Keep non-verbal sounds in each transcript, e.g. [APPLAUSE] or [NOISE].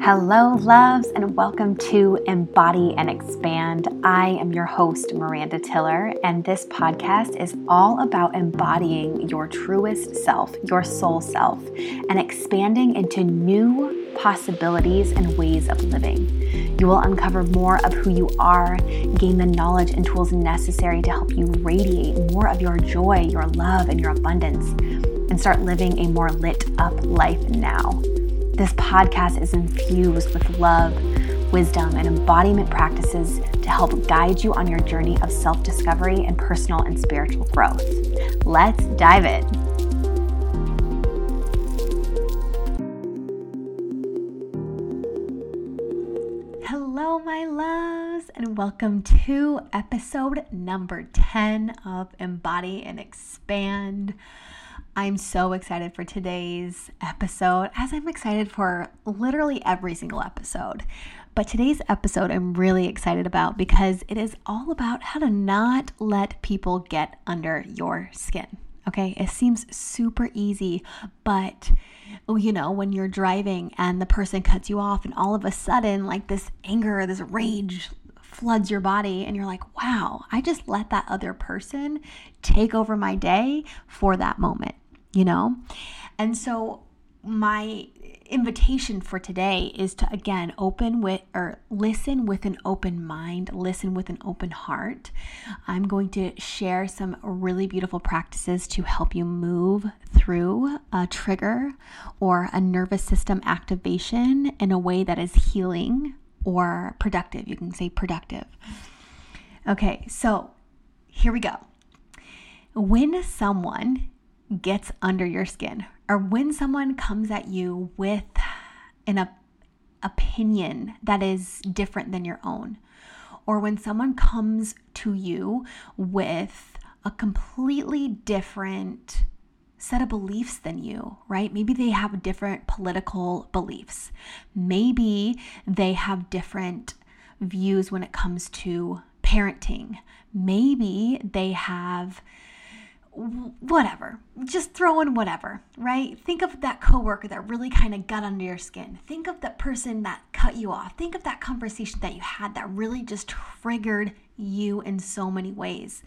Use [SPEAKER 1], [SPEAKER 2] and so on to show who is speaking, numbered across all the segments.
[SPEAKER 1] Hello, loves, and welcome to Embody and Expand. I am your host, Miranda Tiller, and this podcast is all about embodying your truest self, your soul self, and expanding into new possibilities and ways of living. You will uncover more of who you are, gain the knowledge and tools necessary to help you radiate more of your joy, your love, and your abundance, and start living a more lit up life now. This podcast is infused with love, wisdom, and embodiment practices to help guide you on your journey of self discovery and personal and spiritual growth. Let's dive in. Hello, my loves, and welcome to episode number 10 of Embody and Expand. I'm so excited for today's episode, as I'm excited for literally every single episode. But today's episode, I'm really excited about because it is all about how to not let people get under your skin. Okay, it seems super easy, but oh, you know, when you're driving and the person cuts you off, and all of a sudden, like this anger, this rage floods your body, and you're like, wow, I just let that other person take over my day for that moment you know? And so my invitation for today is to again open with or listen with an open mind, listen with an open heart. I'm going to share some really beautiful practices to help you move through a trigger or a nervous system activation in a way that is healing or productive. You can say productive. Okay, so here we go. When someone gets under your skin or when someone comes at you with an op- opinion that is different than your own or when someone comes to you with a completely different set of beliefs than you, right? Maybe they have different political beliefs. Maybe they have different views when it comes to parenting. Maybe they have whatever. Just throw in whatever, right? Think of that coworker that really kind of got under your skin. Think of that person that cut you off. Think of that conversation that you had that really just triggered you in so many ways.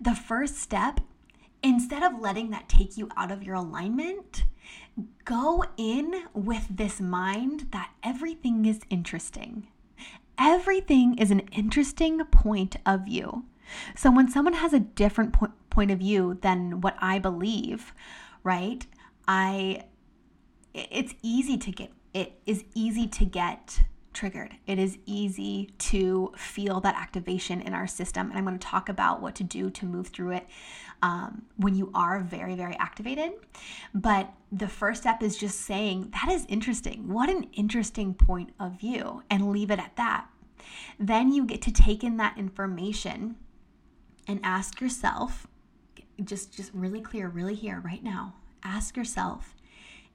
[SPEAKER 1] The first step, instead of letting that take you out of your alignment, go in with this mind that everything is interesting. Everything is an interesting point of view. So when someone has a different point, point of view than what I believe, right? I it's easy to get it is easy to get triggered. It is easy to feel that activation in our system. And I'm going to talk about what to do to move through it um, when you are very, very activated. But the first step is just saying, that is interesting. What an interesting point of view, and leave it at that. Then you get to take in that information and ask yourself just just really clear really here right now ask yourself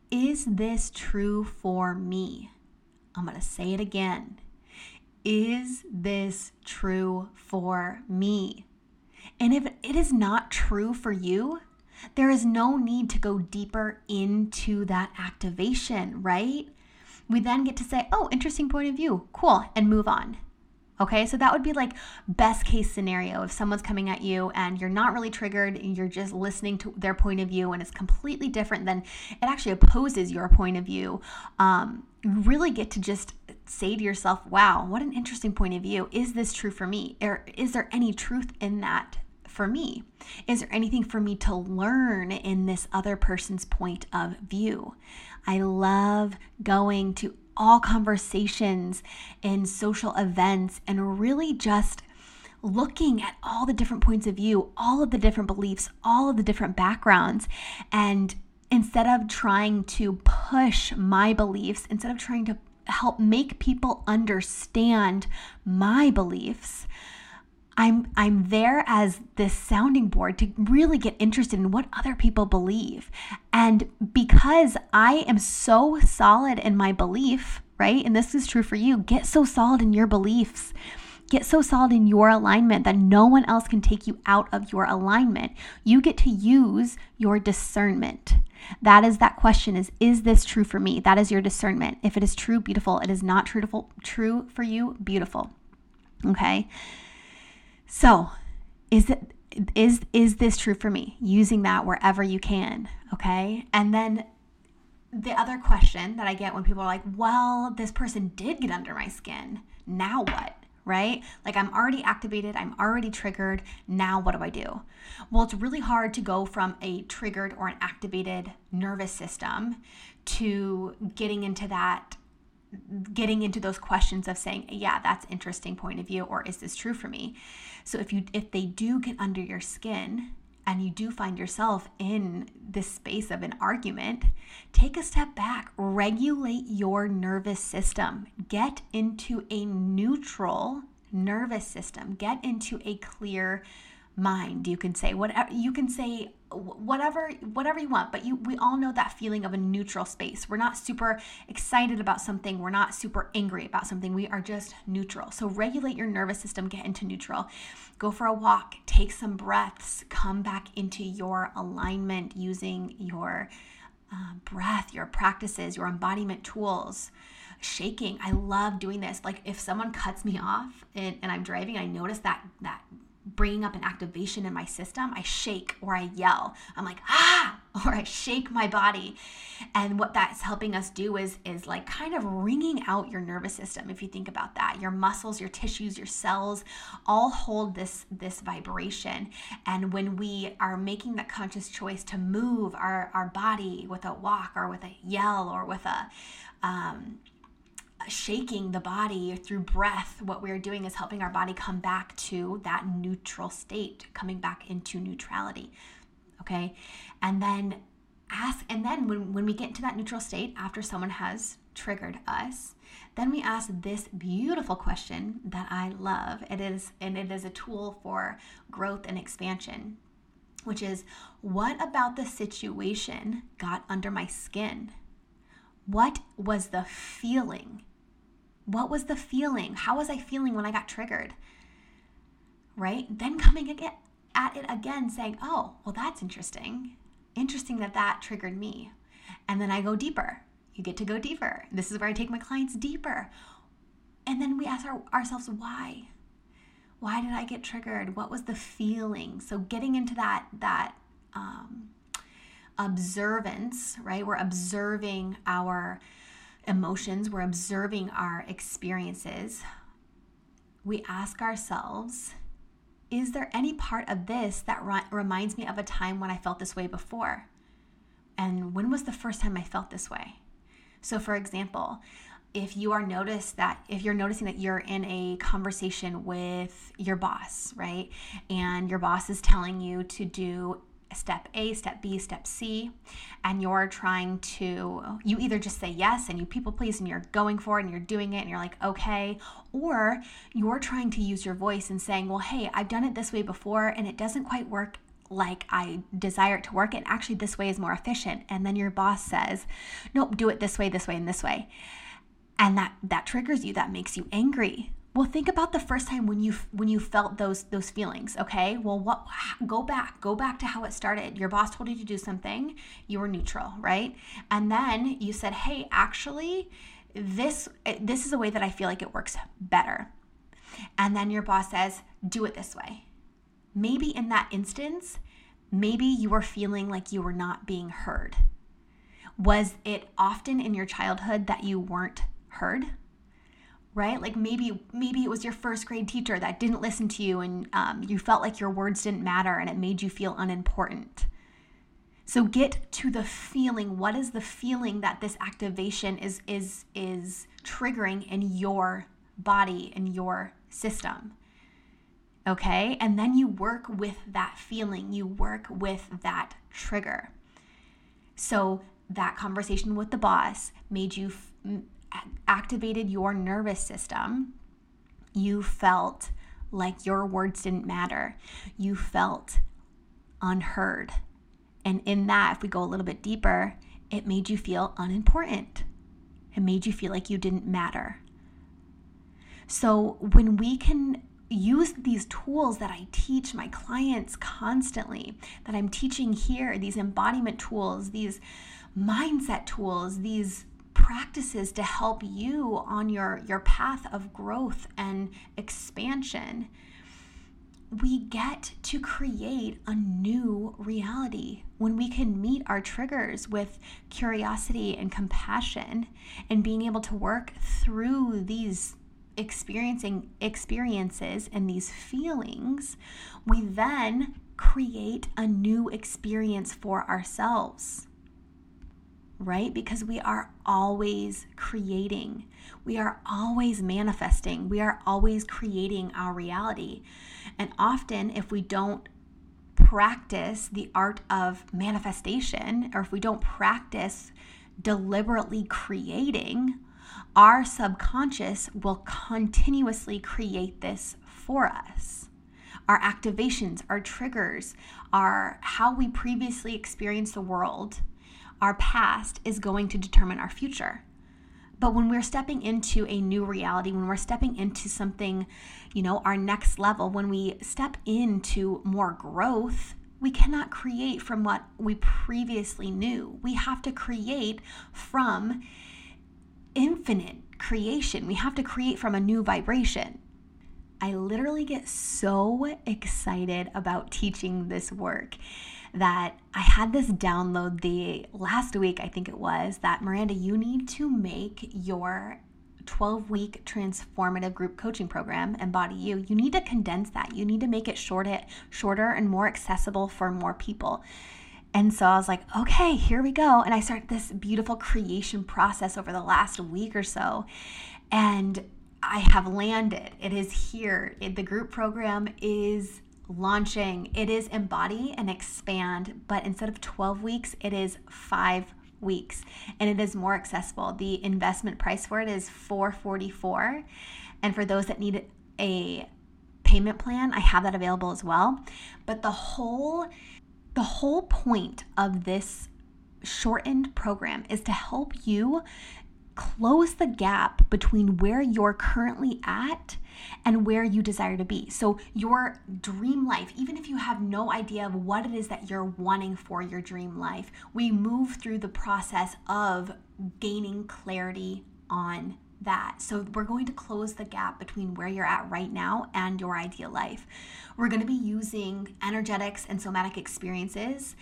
[SPEAKER 1] is this true for me? I'm going to say it again. Is this true for me? And if it is not true for you there is no need to go deeper into that activation right? We then get to say oh interesting point of view. Cool and move on Okay, so that would be like best case scenario if someone's coming at you and you're not really triggered, and you're just listening to their point of view and it's completely different than it actually opposes your point of view. Um, you really get to just say to yourself, wow, what an interesting point of view. Is this true for me? Or is there any truth in that for me? Is there anything for me to learn in this other person's point of view? I love going to all conversations and social events and really just looking at all the different points of view, all of the different beliefs, all of the different backgrounds. And instead of trying to push my beliefs, instead of trying to help make people understand my beliefs, I'm I'm there as this sounding board to really get interested in what other people believe. And because I am so solid in my belief, right? And this is true for you. Get so solid in your beliefs. Get so solid in your alignment that no one else can take you out of your alignment. You get to use your discernment. That is that question is is this true for me? That is your discernment. If it is true, beautiful. It is not true true for you, beautiful. Okay? So, is it is is this true for me? Using that wherever you can, okay? And then the other question that I get when people are like, "Well, this person did get under my skin. Now what?" right? Like I'm already activated, I'm already triggered. Now what do I do? Well, it's really hard to go from a triggered or an activated nervous system to getting into that getting into those questions of saying, yeah, that's interesting point of view or is this true for me? So if you if they do get under your skin and you do find yourself in this space of an argument, take a step back, regulate your nervous system, get into a neutral nervous system, get into a clear mind. You can say whatever you can say whatever whatever you want but you we all know that feeling of a neutral space. We're not super excited about something. We're not super angry about something. We are just neutral. So regulate your nervous system get into neutral. Go for a walk. Take some breaths. Come back into your alignment using your uh, breath your practices your embodiment tools. Shaking. I love doing this. Like if someone cuts me off and, and i'm driving i notice that that bringing up an activation in my system, I shake or I yell. I'm like, ah, [LAUGHS] or I shake my body. And what that's helping us do is is like kind of wringing out your nervous system if you think about that. Your muscles, your tissues, your cells all hold this this vibration. And when we are making that conscious choice to move our our body with a walk or with a yell or with a um shaking the body through breath, what we're doing is helping our body come back to that neutral state, coming back into neutrality. Okay. And then ask, and then when, when we get into that neutral state after someone has triggered us, then we ask this beautiful question that I love. It is, and it is a tool for growth and expansion, which is what about the situation got under my skin? What was the feeling what was the feeling? How was I feeling when I got triggered? Right? Then coming at it again saying, "Oh, well that's interesting. Interesting that that triggered me." And then I go deeper. You get to go deeper. This is where I take my clients deeper. And then we ask our, ourselves why? Why did I get triggered? What was the feeling? So getting into that that um, observance, right? We're observing our emotions, we're observing our experiences, we ask ourselves, is there any part of this that reminds me of a time when I felt this way before? And when was the first time I felt this way? So, for example, if you are noticed that if you're noticing that you're in a conversation with your boss, right? And your boss is telling you to do step A, step B, step C, and you're trying to, you either just say yes and you people please and you're going for it and you're doing it and you're like, okay, or you're trying to use your voice and saying, well, hey, I've done it this way before and it doesn't quite work like I desire it to work. And actually, this way is more efficient. And then your boss says, nope, do it this way, this way, and this way. And that, that triggers you, that makes you angry well, think about the first time when you when you felt those those feelings, okay? Well, what go back, go back to how it started. Your boss told you to do something, you were neutral, right? And then you said, "Hey, actually, this this is a way that I feel like it works better." And then your boss says, "Do it this way." Maybe in that instance, maybe you were feeling like you were not being heard. Was it often in your childhood that you weren't heard? Right? Like maybe maybe it was your first grade teacher that didn't listen to you and um, you felt like your words didn't matter and it made you feel unimportant. So get to the feeling. What is the feeling that this activation is is is triggering in your body in your system? Okay? And then you work with that feeling. You work with that trigger. So that conversation with the boss made you f- activated your nervous system, you felt like your words didn't matter. You felt unheard. And in that, if we go a little bit deeper, it made you feel unimportant. It made you feel like you didn't matter. So when we can use these tools that I teach my clients constantly, that I'm teaching here, these embodiment tools, these mindset tools, these practices to help you on your, your path of growth and expansion, we get to create a new reality. When we can meet our triggers with curiosity and compassion and being able to work through these experiencing experiences and these feelings we then create a new experience for ourselves right? Because we are always creating, we are always manifesting, we are always creating our reality. And often, if we don't practice the art of manifestation, or if we don't practice deliberately creating, our subconscious will continuously create this for us. Our activations, our triggers, our how we previously experienced the world our past is going to determine our future. But when we're stepping into a new reality, when we're stepping into something, you know, our next level, when we step into more growth, we cannot create from what we previously knew. We have to create from infinite creation. We have to create from a new vibration. I literally get so excited about teaching this work that I had this download the last week, I think it was, that Miranda, you need to make your 12 week transformative group coaching program embody you. You need to condense that. You need to make it shorter shorter and more accessible for more people. And so i was like okay here we go. And i started this beautiful creation process over the last week or so and i have landed. It is here. It, the group program is launching. It is embody and expand, but instead of 12 weeks, it is five weeks and it is more accessible. The investment price for it is 444 and for those that need a payment plan, I have that available as well. But the whole the whole point of this shortened program is to help you close the gap between where you're currently at and where you desire to be. So, your dream life, even if you have no idea of what it is that you're wanting for your dream life, we move through the process of gaining clarity on that. So, we're going to close the gap between where you're at right now and your ideal life. We're going to be using energetics and somatic experiences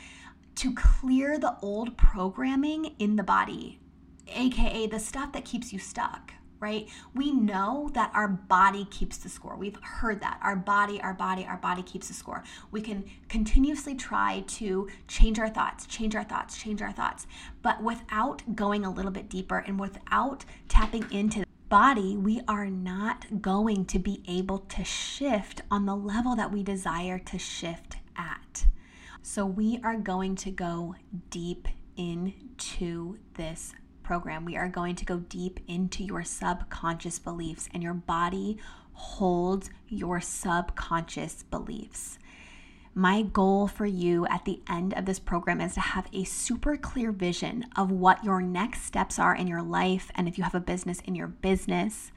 [SPEAKER 1] to clear the old programming in the body aka the stuff that keeps you stuck right? We know that our body keeps the score. We've heard that. Our body, our body, our body keeps the score. We can continuously try to change our thoughts, change our thoughts, change our thoughts. But without going a little bit deeper and without tapping into the body, we are not going to be able to shift on the level that we desire to shift at. So we are going to go deep into this program, we are going to go deep into your subconscious beliefs, and your body holds your subconscious beliefs. My goal for you at the end of this program is to have a super clear vision of what your next steps are in your life, and if you have a business, in your business,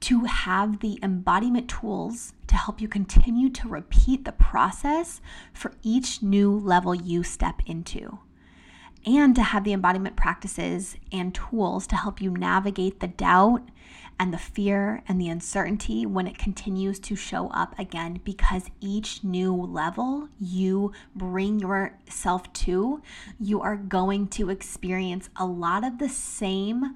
[SPEAKER 1] to have the embodiment tools to help you continue to repeat the process for each new level you step into and to have the embodiment practices and tools to help you navigate the doubt and the fear and the uncertainty when it continues to show up again because each new level you bring yourself to, you are going to experience a lot of the same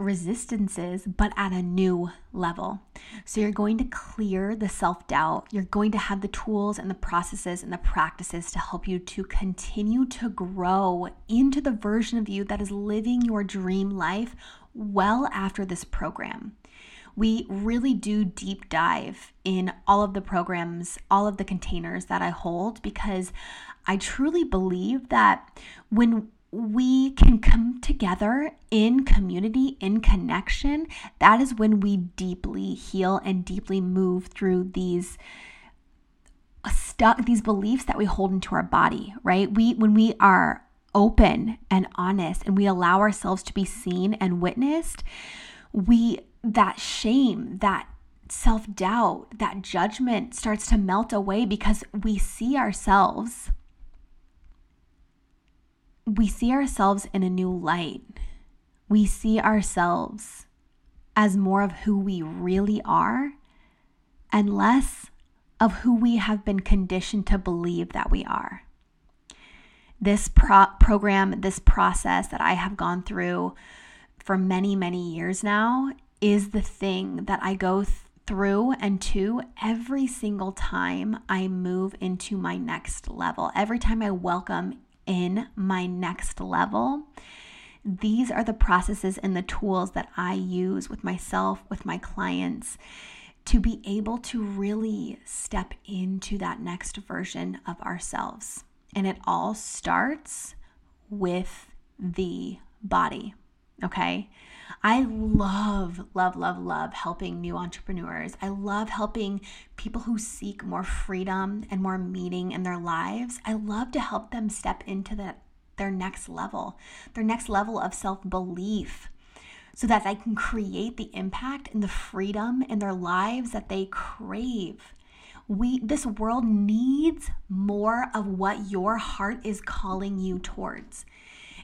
[SPEAKER 1] resistances, but at a new level. So you're going to clear the self doubt. You're going to have the tools and the processes and the practices to help you to continue to grow into the version of you that is living your dream life well after this program. We really do deep dive in all of the programs, all of the containers that I hold, because I truly believe that when we can come together in community, in connection, that is when we deeply heal and deeply move through these uh, stuck these beliefs that we hold into our body, right? We when we are open and honest and we allow ourselves to be seen and witnessed, we that shame, that self doubt, that judgment starts to melt away because we see ourselves. We see ourselves in a new light. We see ourselves as more of who we really are and less of who we have been conditioned to believe that we are. This pro- program, this process that I have gone through for many, many years now is the thing that I go th- through and to every single time I move into my next level. Every time I welcome in my next level, these are the processes and the tools that I use with myself, with my clients, to be able to really step into that next version of ourselves. And it all starts with the body. Okay. I love, love, love, love helping new entrepreneurs. I love helping people who seek more freedom and more meaning in their lives. I love to help them step into the, their next level, their next level of self belief, so that they can create the impact and the freedom in their lives that they crave. We this world needs more of what your heart is calling you towards.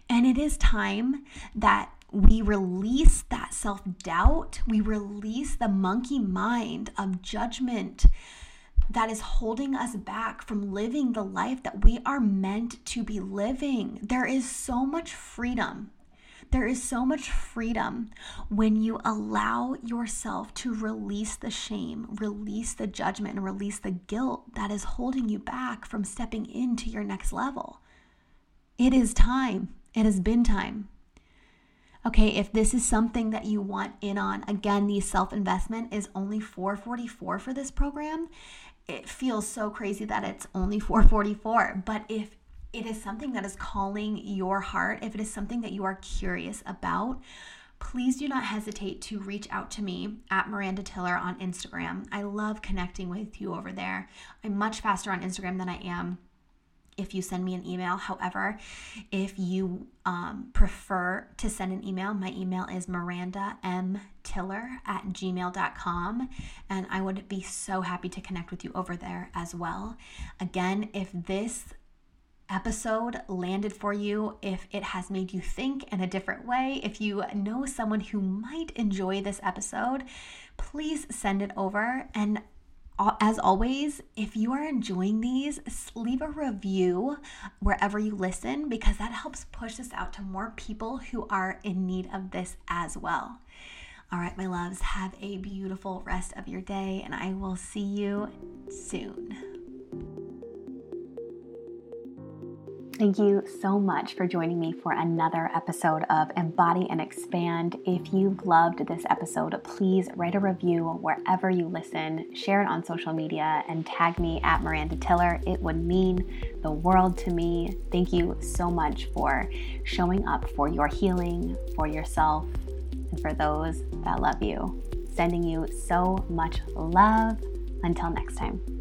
[SPEAKER 1] And it is time that we release that self doubt, we release the monkey mind of judgment that is holding us back from living the life that we are meant to be living. There is so much freedom. There is so much freedom when you allow yourself to release the shame, release the judgment, and release the guilt that is holding you back from stepping into your next level. It is time. It has been time. Okay, if this is something that you want in on, again, the self investment is only 444 for this program. It feels so crazy that it's only 444, but if it is something that is calling your heart, if it is something that you are curious about, please do not hesitate to reach out to me at Miranda Tiller on Instagram. I love connecting with you over there. I'm much faster on Instagram than I am if you send me an email. However, if you um, prefer to send an email, my email is Miranda M. Tiller at gmail.com, and I would be so happy to connect with you over there as well. Again, if this episode landed for you, if it has made you think in a different way, if you know someone who might enjoy this episode, please send it over. And as always, if you are enjoying these, leave a review wherever you listen because that helps push this out to more people who are in need of this as well. All right, my loves, have a beautiful rest of your day, and I will see you soon. Thank you so much for joining me for another episode of Embody and Expand. If you loved this episode, please write a review wherever you listen, share it on social media, and tag me at Miranda Tiller. It would mean the world to me. Thank you so much for showing up for your healing, for yourself, and for those that love you. Sending you so much love. Until next time.